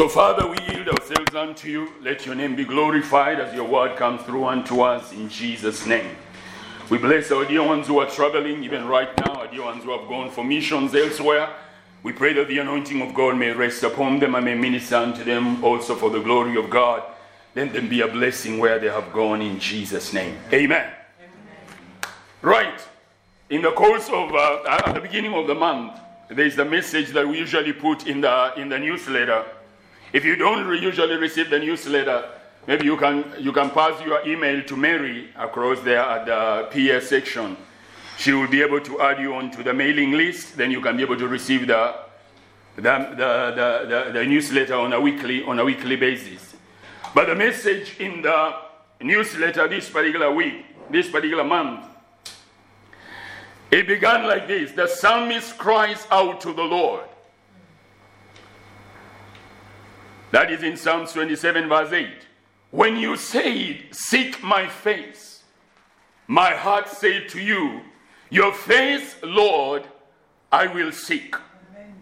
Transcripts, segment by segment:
So, Father, we yield ourselves unto you. Let your name be glorified as your word comes through unto us in Jesus' name. We bless our dear ones who are traveling, even right now, our dear ones who have gone for missions elsewhere. We pray that the anointing of God may rest upon them and may minister unto them also for the glory of God. Let them be a blessing where they have gone in Jesus' name. Amen. Amen. Right. In the course of, uh, at the beginning of the month, there is the message that we usually put in the, in the newsletter. If you don't usually receive the newsletter, maybe you can, you can pass your email to Mary across there at the PS section. She will be able to add you onto the mailing list. Then you can be able to receive the, the, the, the, the newsletter on a, weekly, on a weekly basis. But the message in the newsletter this particular week, this particular month, it began like this The psalmist cries out to the Lord. That is in Psalms 27, verse 8. When you said, Seek my face, my heart said to you, Your face, Lord, I will seek. Amen.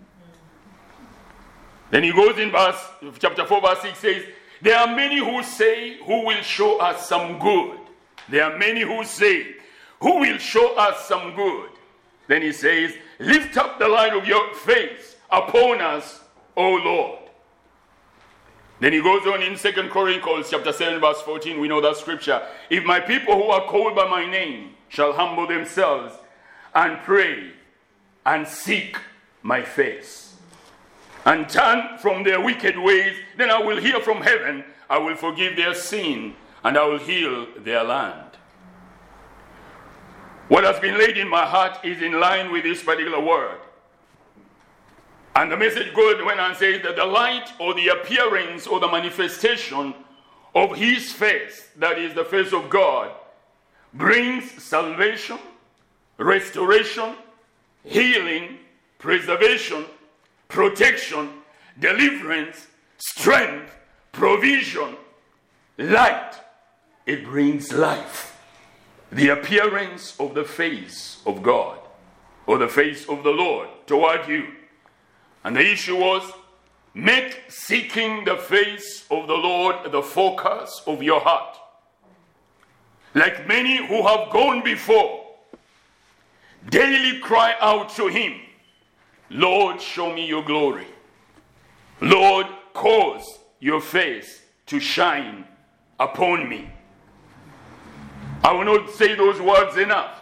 Then he goes in verse chapter 4, verse 6 says, There are many who say, Who will show us some good? There are many who say, Who will show us some good? Then he says, Lift up the light of your face upon us, O Lord. Then he goes on in Second Chronicles chapter 7, verse 14. We know that scripture. If my people who are called by my name shall humble themselves and pray and seek my face and turn from their wicked ways, then I will hear from heaven, I will forgive their sin, and I will heal their land. What has been laid in my heart is in line with this particular word. And the message goes when I say that the light or the appearance or the manifestation of his face, that is the face of God, brings salvation, restoration, healing, preservation, protection, deliverance, strength, provision, light. It brings life. The appearance of the face of God or the face of the Lord toward you and the issue was make seeking the face of the Lord the focus of your heart. Like many who have gone before, daily cry out to Him, Lord, show me your glory. Lord, cause your face to shine upon me. I will not say those words enough.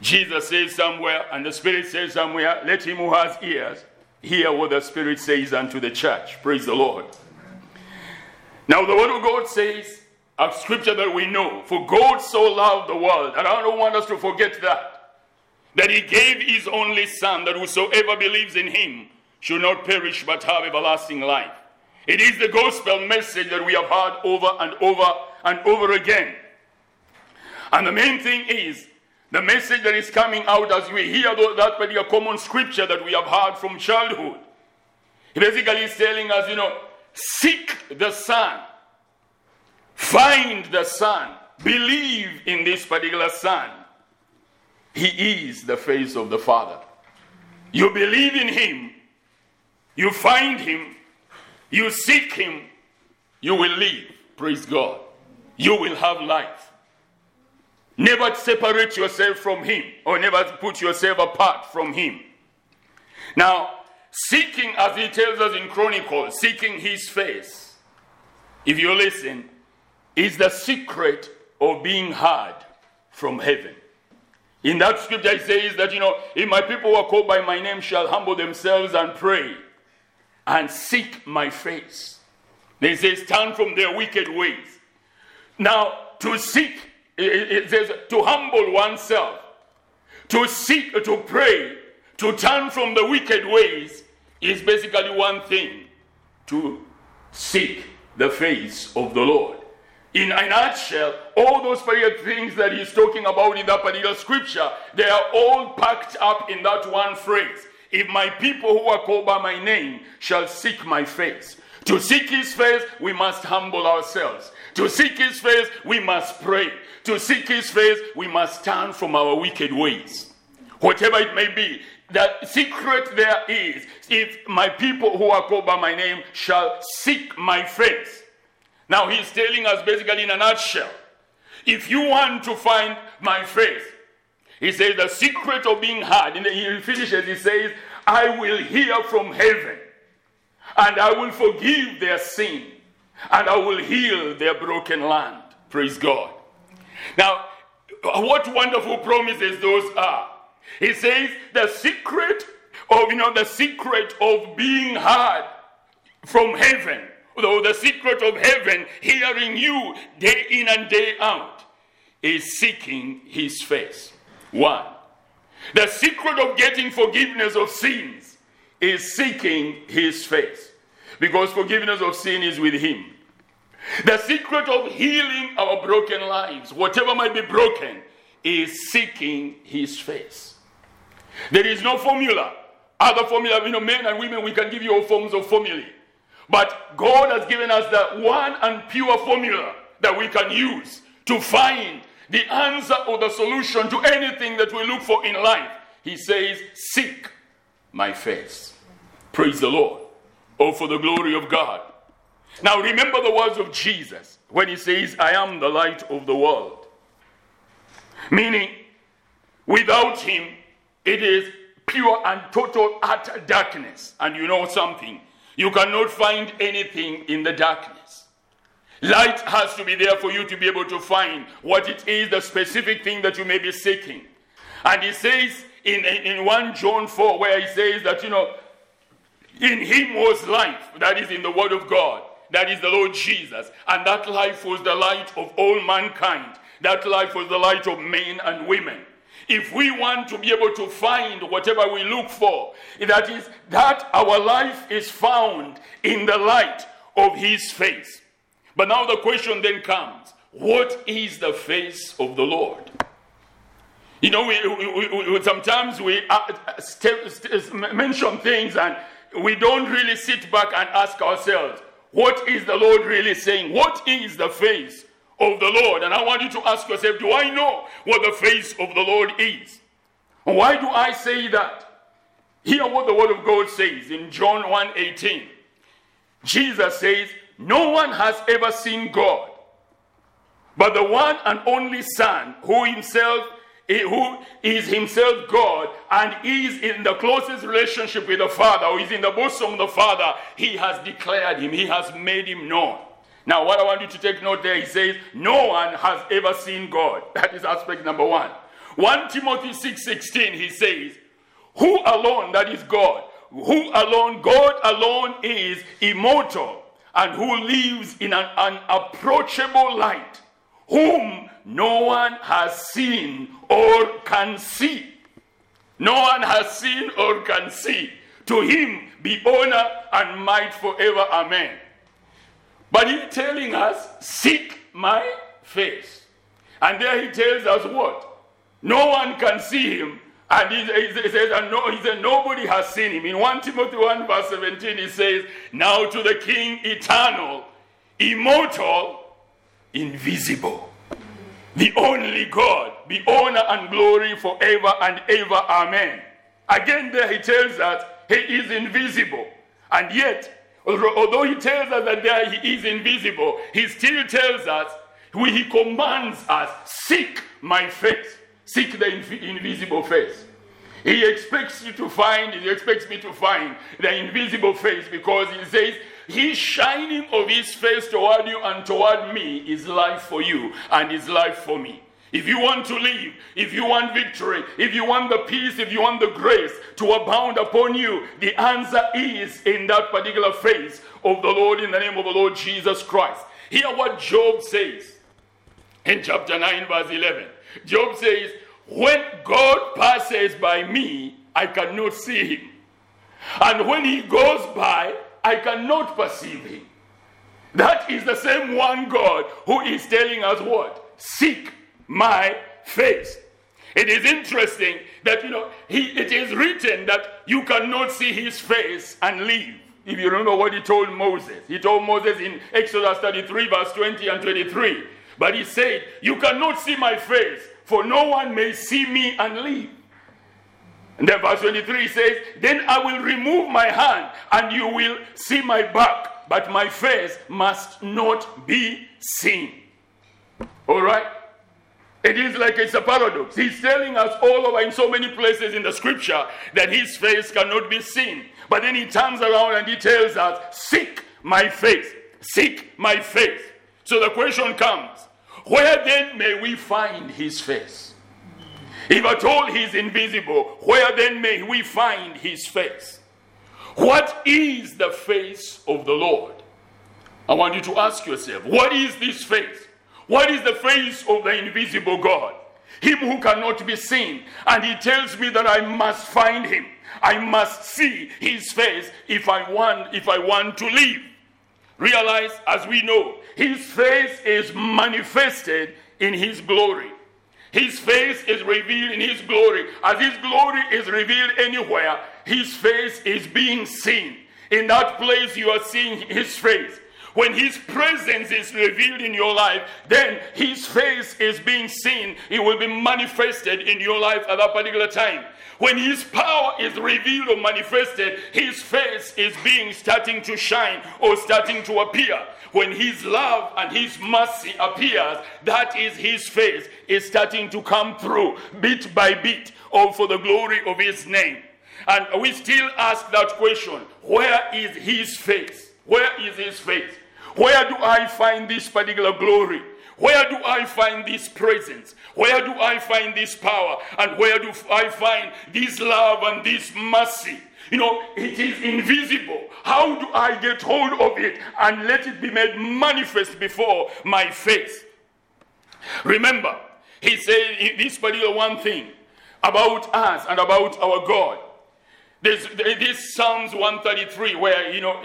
Jesus says somewhere, and the Spirit says somewhere, let him who has ears hear what the Spirit says unto the church. Praise the Lord. Now, the Word of God says, a scripture that we know, for God so loved the world, and I don't want us to forget that, that he gave his only Son, that whosoever believes in him should not perish but have everlasting life. It is the gospel message that we have heard over and over and over again. And the main thing is the message that is coming out as we hear that particular common scripture that we have heard from childhood. He basically is telling us, you know, seek the Son, find the Son, believe in this particular Son. He is the face of the Father. You believe in Him, you find Him, you seek Him, you will live. Praise God. You will have life. Never separate yourself from Him or never put yourself apart from Him. Now, seeking, as He tells us in Chronicles, seeking His face, if you listen, is the secret of being heard from heaven. In that scripture, it says that, you know, if my people who are called by my name shall humble themselves and pray and seek my face. They say, turn from their wicked ways. Now, to seek it says to humble oneself, to seek, to pray, to turn from the wicked ways is basically one thing to seek the face of the Lord. In a nutshell, all those particular things that he's talking about in that particular scripture, they are all packed up in that one phrase. If my people who are called by my name shall seek my face. To seek his face, we must humble ourselves. To seek his face, we must pray. To seek his face, we must turn from our wicked ways. Whatever it may be, the secret there is if my people who are called by my name shall seek my face. Now he's telling us basically in a nutshell if you want to find my face, he says the secret of being heard. And he finishes, he says, I will hear from heaven and I will forgive their sin and I will heal their broken land. Praise God. Now, what wonderful promises those are. He says the secret of, you know, the secret of being heard from heaven, though the secret of heaven hearing you day in and day out is seeking his face. One. The secret of getting forgiveness of sins is seeking his face. Because forgiveness of sin is with him. The secret of healing our broken lives, whatever might be broken, is seeking his face. There is no formula. Other formula, you know, men and women, we can give you all forms of formulae. But God has given us the one and pure formula that we can use to find the answer or the solution to anything that we look for in life. He says, Seek my face. Praise the Lord. Oh, for the glory of God. Now remember the words of Jesus when he says, I am the light of the world. Meaning, without him, it is pure and total utter darkness. And you know something, you cannot find anything in the darkness. Light has to be there for you to be able to find what it is, the specific thing that you may be seeking. And he says in, in 1 John 4, where he says that, you know, in him was life, that is in the Word of God, that is the Lord Jesus. And that life was the light of all mankind. That life was the light of men and women. If we want to be able to find whatever we look for, that is, that our life is found in the light of His face. But now the question then comes what is the face of the Lord? You know, we, we, we, sometimes we uh, st- st- mention things and we don't really sit back and ask ourselves, what is the Lord really saying? What is the face of the Lord? And I want you to ask yourself, do I know what the face of the Lord is? why do I say that? Hear what the word of God says in John 1:18. Jesus says, no one has ever seen God, but the one and only Son, who himself who is himself God and is in the closest relationship with the Father, or is in the bosom of the Father, he has declared him, he has made him known. Now, what I want you to take note there, he says, No one has ever seen God. That is aspect number one. 1 Timothy 6 16, he says, Who alone, that is God, who alone, God alone is immortal and who lives in an unapproachable light, whom no one has seen or can see. No one has seen or can see. To him be honor and might forever. Amen. But he's telling us, seek my face. And there he tells us what? No one can see him and he, he says, and no, he said, nobody has seen him. In 1 Timothy 1, verse 17, he says, Now to the King eternal, immortal, invisible, the only God, be honor and glory forever and ever. Amen. Again, there he tells us he is invisible. And yet, although he tells us that there he is invisible, he still tells us, he commands us, seek my face. Seek the inv- invisible face. He expects you to find, he expects me to find the invisible face because he says, His shining of his face toward you and toward me is life for you and is life for me. If you want to live, if you want victory, if you want the peace, if you want the grace to abound upon you, the answer is in that particular face of the Lord in the name of the Lord Jesus Christ. Hear what Job says in chapter 9, verse 11. Job says, When God passes by me, I cannot see him. And when he goes by, I cannot perceive him. That is the same one God who is telling us what? Seek my face. It is interesting that you know he, it is written that you cannot see his face and live. If you remember what he told Moses, he told Moses in Exodus 33, verse 20 and 23. But he said, You cannot see my face, for no one may see me and live. And then verse 23 says, Then I will remove my hand and you will see my back, but my face must not be seen. All right? It is like it's a paradox. He's telling us all over in so many places in the scripture that his face cannot be seen. But then he turns around and he tells us, Seek my face. Seek my face. So the question comes, where then may we find his face? If at all he is invisible, where then may we find his face? What is the face of the Lord? I want you to ask yourself, what is this face? What is the face of the invisible God? Him who cannot be seen. And he tells me that I must find him. I must see his face if I want if I want to live. Realize as we know, his face is manifested in his glory. His face is revealed in his glory. As his glory is revealed anywhere, his face is being seen. In that place you are seeing his face. When His presence is revealed in your life, then His face is being seen. It will be manifested in your life at that particular time. When His power is revealed or manifested, His face is being starting to shine or starting to appear. When His love and His mercy appears, that is His face is starting to come through bit by bit, all for the glory of His name. And we still ask that question where is His face? Where is His face? Where do I find this particular glory? Where do I find this presence? Where do I find this power? And where do I find this love and this mercy? You know, it is invisible. How do I get hold of it and let it be made manifest before my face? Remember, he said this particular one thing about us and about our God. There's, this Psalms 133, where, you know,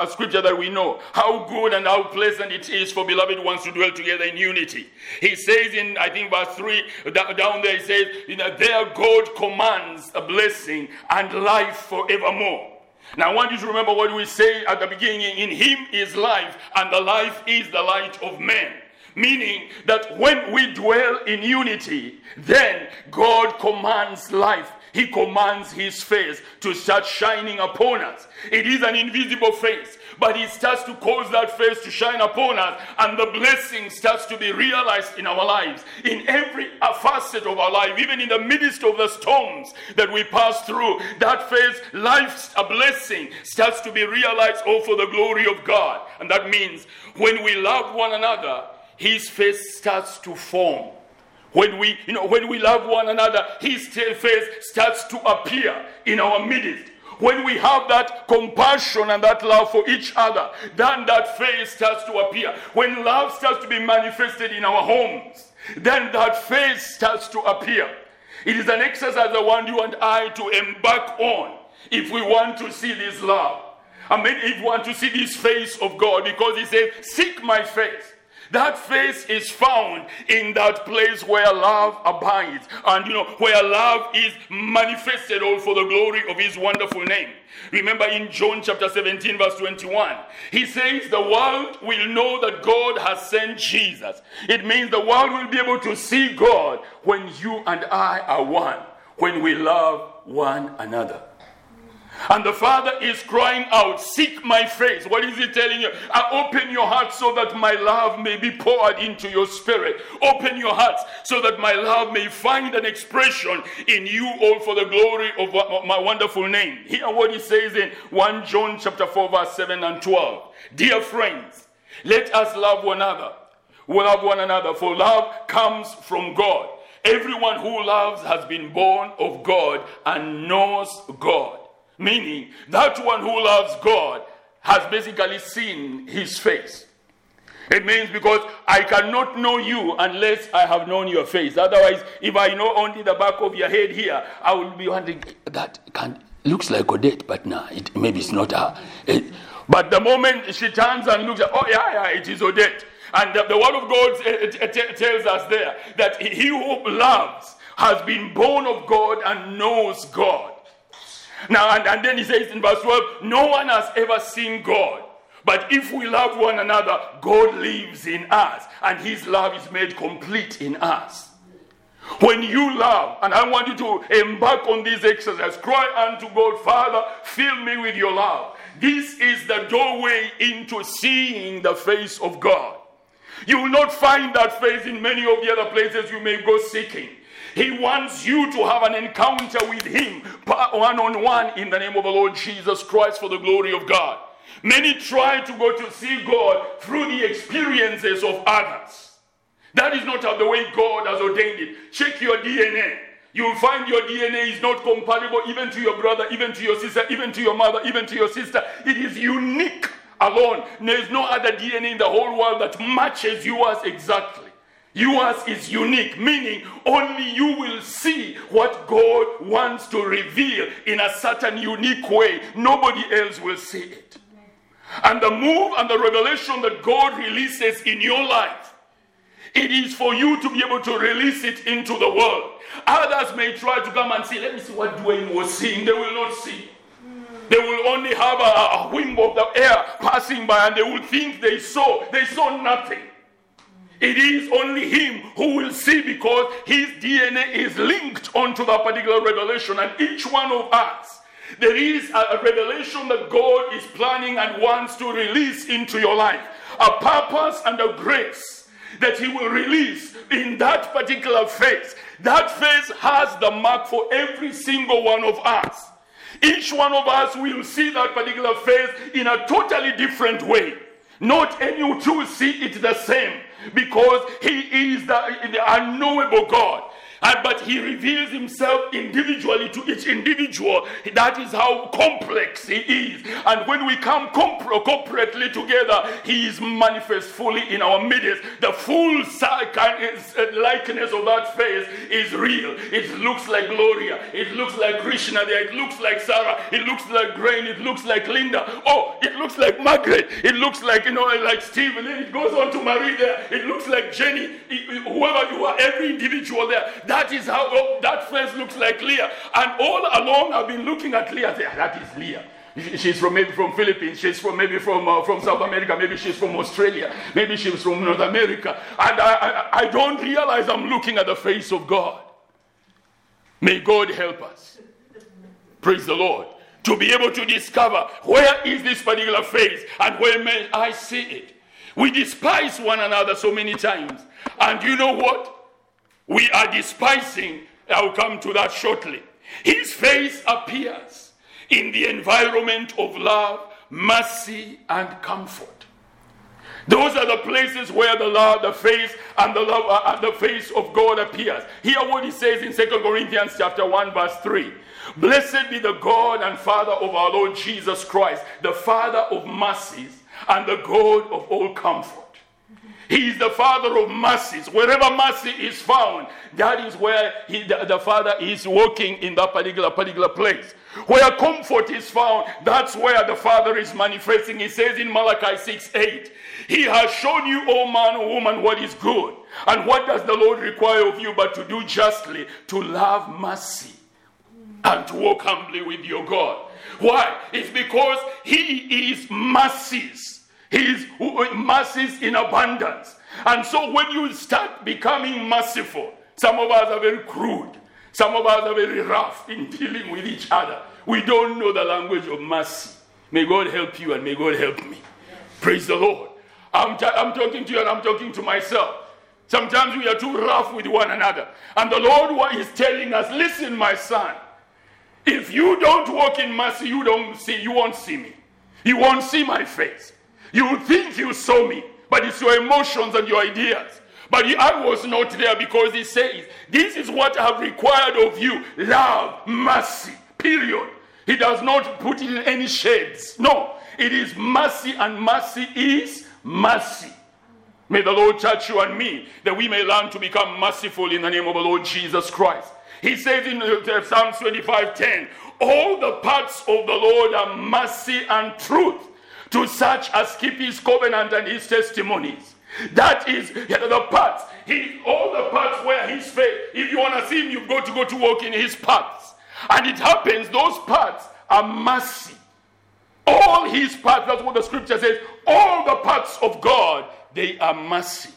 a, scripture that we know, how good and how pleasant it is for beloved ones to dwell together in unity. He says in, I think, verse 3, down there, he says, you know, there God commands a blessing and life forevermore. Now, I want you to remember what we say at the beginning in Him is life, and the life is the light of men. Meaning that when we dwell in unity, then God commands life he commands his face to start shining upon us. It is an invisible face, but he starts to cause that face to shine upon us, and the blessing starts to be realized in our lives, in every facet of our life, even in the midst of the storms that we pass through. That face, life's a blessing, starts to be realized all for the glory of God. And that means when we love one another, his face starts to form. When we, you know, when we love one another, his face starts to appear in our midst. When we have that compassion and that love for each other, then that face starts to appear. When love starts to be manifested in our homes, then that face starts to appear. It is an exercise I want you and I to embark on if we want to see this love. I mean, if we want to see this face of God, because He says, Seek my face. That face is found in that place where love abides and you know where love is manifested all for the glory of his wonderful name. Remember in John chapter 17, verse 21, he says, The world will know that God has sent Jesus. It means the world will be able to see God when you and I are one, when we love one another. And the Father is crying out, Seek my face. What is He telling you? I open your heart so that my love may be poured into your spirit. Open your hearts so that my love may find an expression in you all for the glory of my wonderful name. Hear what He says in 1 John chapter 4, verse 7 and 12. Dear friends, let us love one another. We love one another, for love comes from God. Everyone who loves has been born of God and knows God. Meaning, that one who loves God has basically seen his face. It means because I cannot know you unless I have known your face. Otherwise, if I know only the back of your head here, I will be wondering that can looks like Odette, but no, it, maybe it's not her. It, but the moment she turns and looks, oh yeah, yeah, it is Odette. And the, the word of God uh, uh, uh, tells us there that he who loves has been born of God and knows God. Now, and, and then he says in verse 12, No one has ever seen God. But if we love one another, God lives in us, and his love is made complete in us. When you love, and I want you to embark on this exercise, cry unto God, Father, fill me with your love. This is the doorway into seeing the face of God. You will not find that face in many of the other places you may go seeking. He wants you to have an encounter with Him one on one in the name of the Lord Jesus Christ for the glory of God. Many try to go to see God through the experiences of others. That is not the way God has ordained it. Check your DNA. You'll find your DNA is not compatible even to your brother, even to your sister, even to your mother, even to your sister. It is unique alone. There is no other DNA in the whole world that matches yours exactly. Yours is unique, meaning only you will see what God wants to reveal in a certain unique way. Nobody else will see it. And the move and the revelation that God releases in your life, it is for you to be able to release it into the world. Others may try to come and see, let me see what Dwayne was seeing. They will not see. They will only have a, a whim of the air passing by and they will think they saw. They saw nothing. It is only him who will see because his DNA is linked onto that particular revelation. And each one of us, there is a, revelation that God is planning and wants to release into your life. A purpose and a grace that he will release in that particular phase. That phase has the mark for every single one of us. Each one of us will see that particular phase in a totally different way. Not any two see it the same because he is the, the unknowable God. And, but he reveals himself individually to each individual. That is how complex he is. And when we come corporately together, he is manifest fully in our midst. The full uh, likeness of that face is real. It looks like Gloria. It looks like Krishna there. It looks like Sarah. It looks like Grain. It looks like Linda. Oh, it looks like Margaret. It looks like, you know, like then it goes on to Marie there. It looks like Jenny. It, whoever you are, every individual there. That is how oh, that face looks like Leah. And all along, I've been looking at Leah. Say, that is Leah. She's from maybe from Philippines. She's from maybe from uh, from South America. Maybe she's from Australia. Maybe she's from North America. And I, I, I don't realize I'm looking at the face of God. May God help us. Praise the Lord. To be able to discover where is this particular face and where may I see it. We despise one another so many times. And you know what? We are despising. I'll come to that shortly. His face appears in the environment of love, mercy, and comfort. Those are the places where the love, the face, and the love uh, and the face of God appears. Hear what he says in Second Corinthians chapter 1, verse 3. Blessed be the God and Father of our Lord Jesus Christ, the Father of mercies and the God of all comfort he is the Father of mercies. Wherever mercy is found, that is where he, the, the Father is working in that particular particular place. Where comfort is found, that's where the Father is manifesting. He says in Malachi 6 8, He has shown you, O man or woman, what is good. And what does the Lord require of you but to do justly, to love mercy, and to walk humbly with your God? Why? It's because He is mercies. His mercies in abundance. And so when you start becoming merciful, some of us are very crude. Some of us are very rough in dealing with each other. We don't know the language of mercy. May God help you and may God help me. Praise the Lord. I'm, I'm talking to you and I'm talking to myself. Sometimes we are too rough with one another. And the Lord is telling us, listen, my son, if you don't walk in mercy, you don't see, you won't see me. You won't see my face. You think you saw me, but it's your emotions and your ideas. But I was not there because he says, This is what I have required of you love, mercy, period. He does not put it in any shades. No, it is mercy, and mercy is mercy. May the Lord touch you and me that we may learn to become merciful in the name of the Lord Jesus Christ. He says in uh, Psalms 25 10, All the parts of the Lord are mercy and truth to such as keep his covenant and his testimonies. That is the parts. He, all the parts where his faith. If you want to see him, you've got to go to walk in his paths. And it happens, those parts are mercy. All his parts, that's what the scripture says. All the parts of God, they are mercy.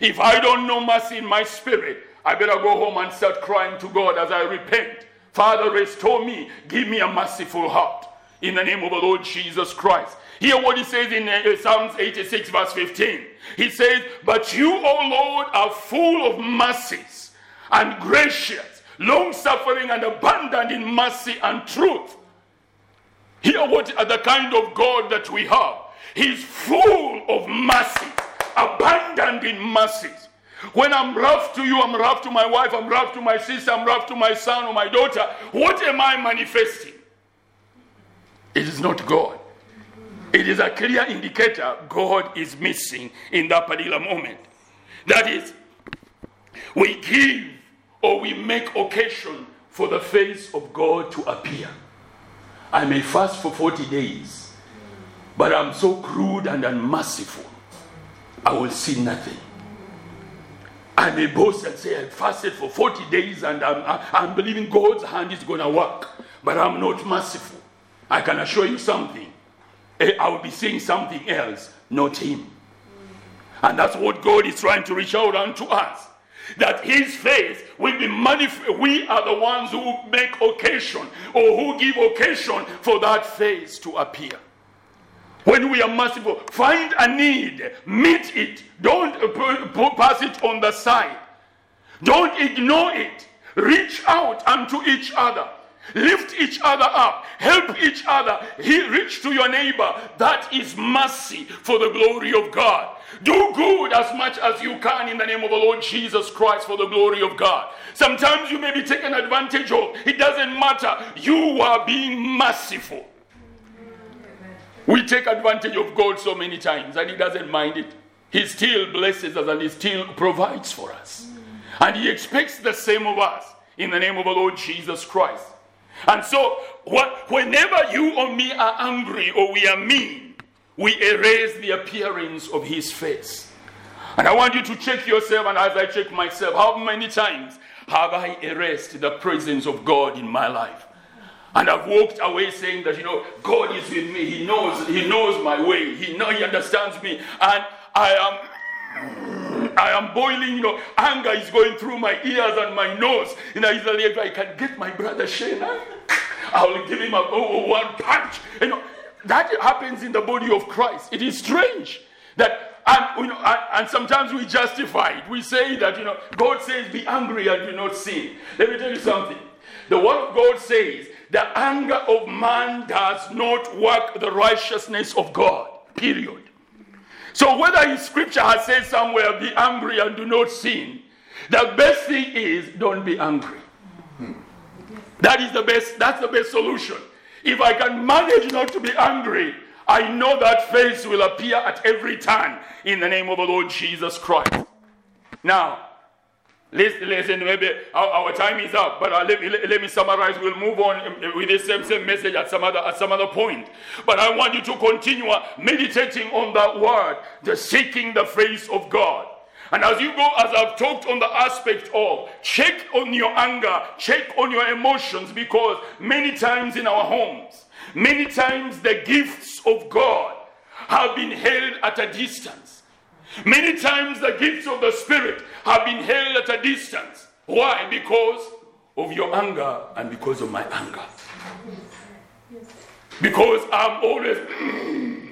If I don't know mercy in my spirit, I better go home and start crying to God as I repent. Father, restore me. Give me a merciful heart. In the name of the Lord Jesus Christ. Hear what he says in uh, Psalms 86, verse 15. He says, But you, O Lord, are full of mercies and gracious, long suffering and abundant in mercy and truth. Hear what the kind of God that we have. He's full of mercy, abundant in mercies. When I'm rough to you, I'm rough to my wife, I'm rough to my sister, I'm rough to my son or my daughter, what am I manifesting? It is not God. It is a clear indicator God is missing in that particular moment. That is, we give or we make occasion for the face of God to appear. I may fast for 40 days, but I'm so crude and unmerciful, I will see nothing. I may boast and say I fasted for 40 days and I'm, I'm believing God's hand is going to work, but I'm not merciful. I can assure you something. Eh, I will be saying something else, not Him. And that's what God is trying to reach out unto us. That His face will be manifest. We are the ones who make occasion or who give occasion for that face to appear. When we are merciful, find a need, meet it. Don't pass it on the side. Don't ignore it. Reach out unto each other. Lift each other up. Help each other. He reach to your neighbor. That is mercy for the glory of God. Do good as much as you can in the name of the Lord Jesus Christ for the glory of God. Sometimes you may be taken advantage of. It doesn't matter. You are being merciful. We take advantage of God so many times and He doesn't mind it. He still blesses us and He still provides for us. And He expects the same of us in the name of the Lord Jesus Christ. And so, what, whenever you or me are angry or we are mean, we erase the appearance of His face. And I want you to check yourself, and as I check myself, how many times have I erased the presence of God in my life? And I've walked away saying that, you know, God is with me. He knows, He knows my way. He know He understands me. And I am I am boiling, you know, anger is going through my ears and my nose. You know, easily if I can get my brother Shane, I will give him a oh, one punch. You know, that happens in the body of Christ. It is strange that and, you know, and, and, sometimes we justify it. We say that, you know, God says, be angry and do not sin. Let me tell you something. The word of God says the anger of man does not work the righteousness of God. Period. So whether scripture has said somewhere, be angry and do not sin, the best thing is don't be angry. That is the best, that's the best solution. If I can manage not to be angry, I know that face will appear at every turn in the name of the Lord Jesus Christ. Now, Listen, listen maybe our, our, time is up, but uh, let, me, let, let, me summarize. We'll move on with the same, same message at some, other, at some other point. But I want you to continue uh, meditating on that word, the seeking the face of God. And as you go, as I've talked on the aspect of check on your anger, check on your emotions, because many times in our homes, many times the gifts of God have been held at a distance. Many times the gifts of the Spirit have been held at a distance. Why? Because of your anger and because of my anger. Because I'm always,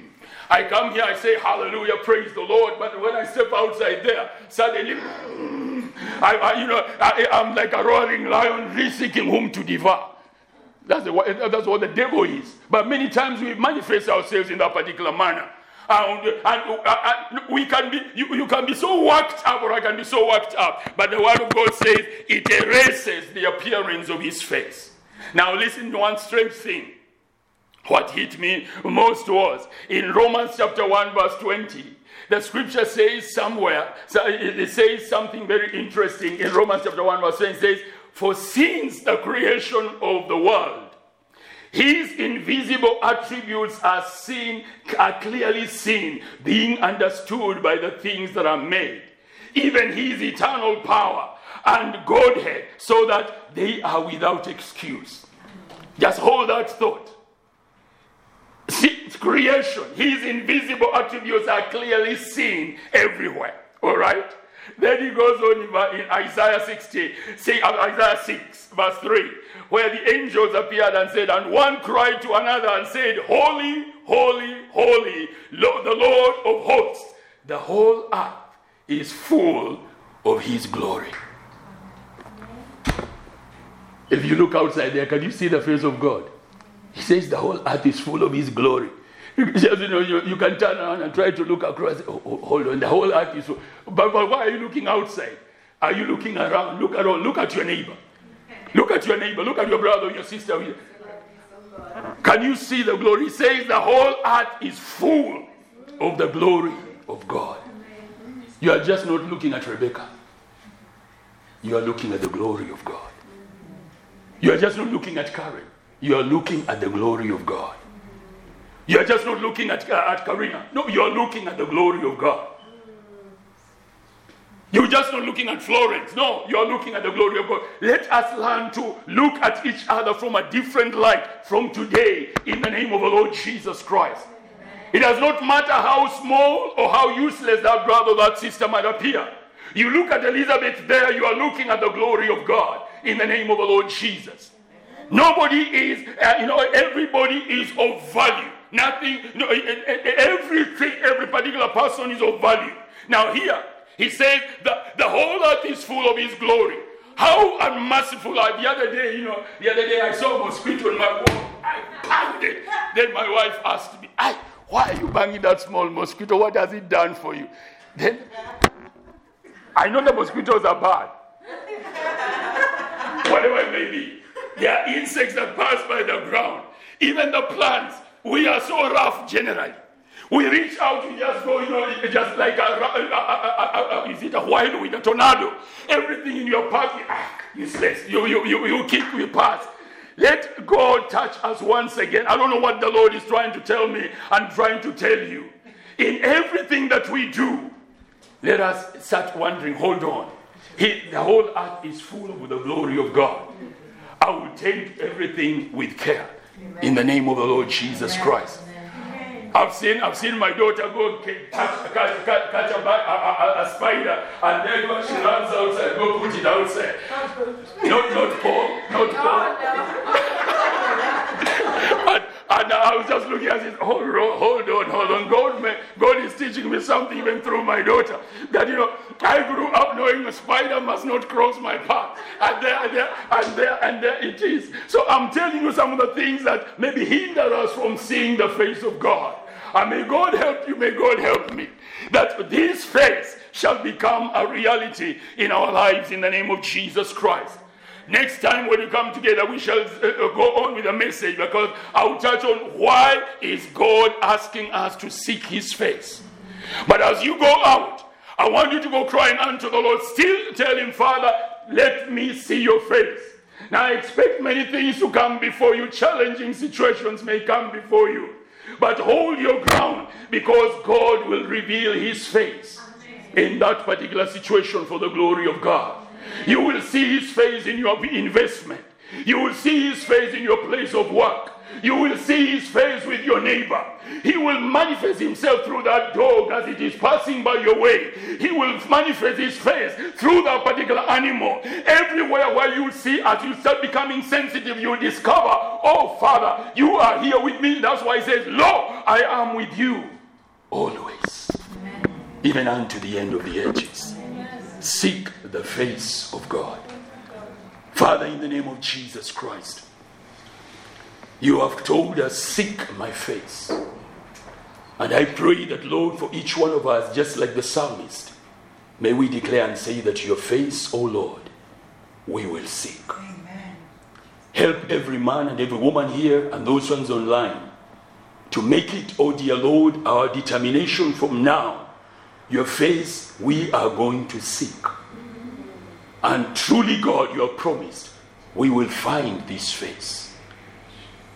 I come here, I say hallelujah, praise the Lord, but when I step outside there, suddenly, I, I you know, I, am like a roaring lion seeking whom to devour. That's, the, that's what the devil is. But many times we manifest ourselves in that particular manner and, and, uh, and we can be you, you can be so worked up or I can be so worked up. But the word of God says it erases the appearance of his face. Now listen to one strange thing. What hit me most was in Romans chapter 1, verse 20. The scripture says somewhere, so it says something very interesting in Romans chapter 1, verse 20. It says, For since the creation of the world, his invisible attributes are seen, are clearly seen, being understood by the things that are made. Even his eternal power and Godhead, so that they are without excuse. Just hold that thought. See, creation, his invisible attributes are clearly seen everywhere. All right? Then he goes on in Isaiah 60, say, uh, Isaiah 6, verse 3, where the angels appeared and said, And one cried to another and said, Holy, holy, holy, Lord, the Lord of hosts. The whole earth is full of his glory. If you look outside there, can you see the face of God? He says the whole earth is full of his glory. you know, you, you can turn around and try to look across. Oh, hold on, the whole earth is full. But, but why are you looking outside? Are you looking around? Look around. Look at your neighbor. Look at your neighbor. Look at your brother your sister. Can you see the glory? Says the whole earth is full of the glory of God. You are just not looking at Rebecca. You are looking at the glory of God. You are just not looking at Karen. You are looking at the glory of God. You are just not looking at, uh, at Karina. No, you are looking at the glory of God. You're just not looking at Florence. No, you're looking at the glory of God. Let us learn to look at each other from a different light from today in the name of the Lord Jesus Christ. It does not matter how small or how useless that brother, or that sister might appear. You look at Elizabeth there, you are looking at the glory of God in the name of the Lord Jesus. Nobody is, uh, you know, everybody is of value. Nothing, no, everything, every particular person is of value. Now, here, he says that the whole earth is full of his glory. How unmerciful are the other day, you know, the other day I saw a mosquito in my wall. I banged it. Then my wife asked me, I, why are you banging that small mosquito? What has it done for you? Then I know the mosquitoes are bad. Whatever it may be. They are insects that pass by the ground. Even the plants, we are so rough generally. We reach out, we just go, you know, just like a, a, is it a tornado. Everything in your path, ah, useless. You, you, you, you keep we pass. Let God touch us once again. I don't know what the Lord is trying to tell me and trying to tell you. In everything that we do, let us start wondering, hold on. He, the whole earth is full of the glory of God. I will take everything with care in the name of the Lord Jesus Christ. I've seen, I've seen my daughter go catch, catch, catch, catch a, a, a, spider and then she runs outside, go put it outside. Not, not Paul, not Paul. and, and I was just looking at it, hold on, hold on, hold on. God, may, God is teaching me something even through my daughter. That, you know, I grew up knowing a spider must not cross my path. And there, and there, and there, and there it is. So I'm telling you some of the things that maybe hinder us from seeing the face of God. And may God help you, may God help me. That this face shall become a reality in our lives in the name of Jesus Christ. Next time when we come together, we shall uh, uh, go on with the message because I'll touch on why is God asking us to seek His face. But as you go out, I want you to go crying unto the Lord, still tell Him, Father, let me see your face. Now I expect many things to come before you, challenging situations may come before you. But hold your ground because God will reveal His face in that particular situation for the glory of God. You will see his face in your investment. You will see his face in your place of work. You will see his face with your neighbor. He will manifest himself through that dog as it is passing by your way. He will manifest his face through that particular animal. Everywhere where you see, as you start becoming sensitive, you discover, oh, Father, you are here with me. That's why he says, Lo, I am with you always, Amen. even unto the end of the ages. Seek the face of God. Father, in the name of Jesus Christ, you have told us, Seek my face. And I pray that, Lord, for each one of us, just like the psalmist, may we declare and say that your face, O Lord, we will seek. Amen. Help every man and every woman here and those ones online to make it, O dear Lord, our determination from now your face we are going to seek. And truly, God, you have promised we will find this face.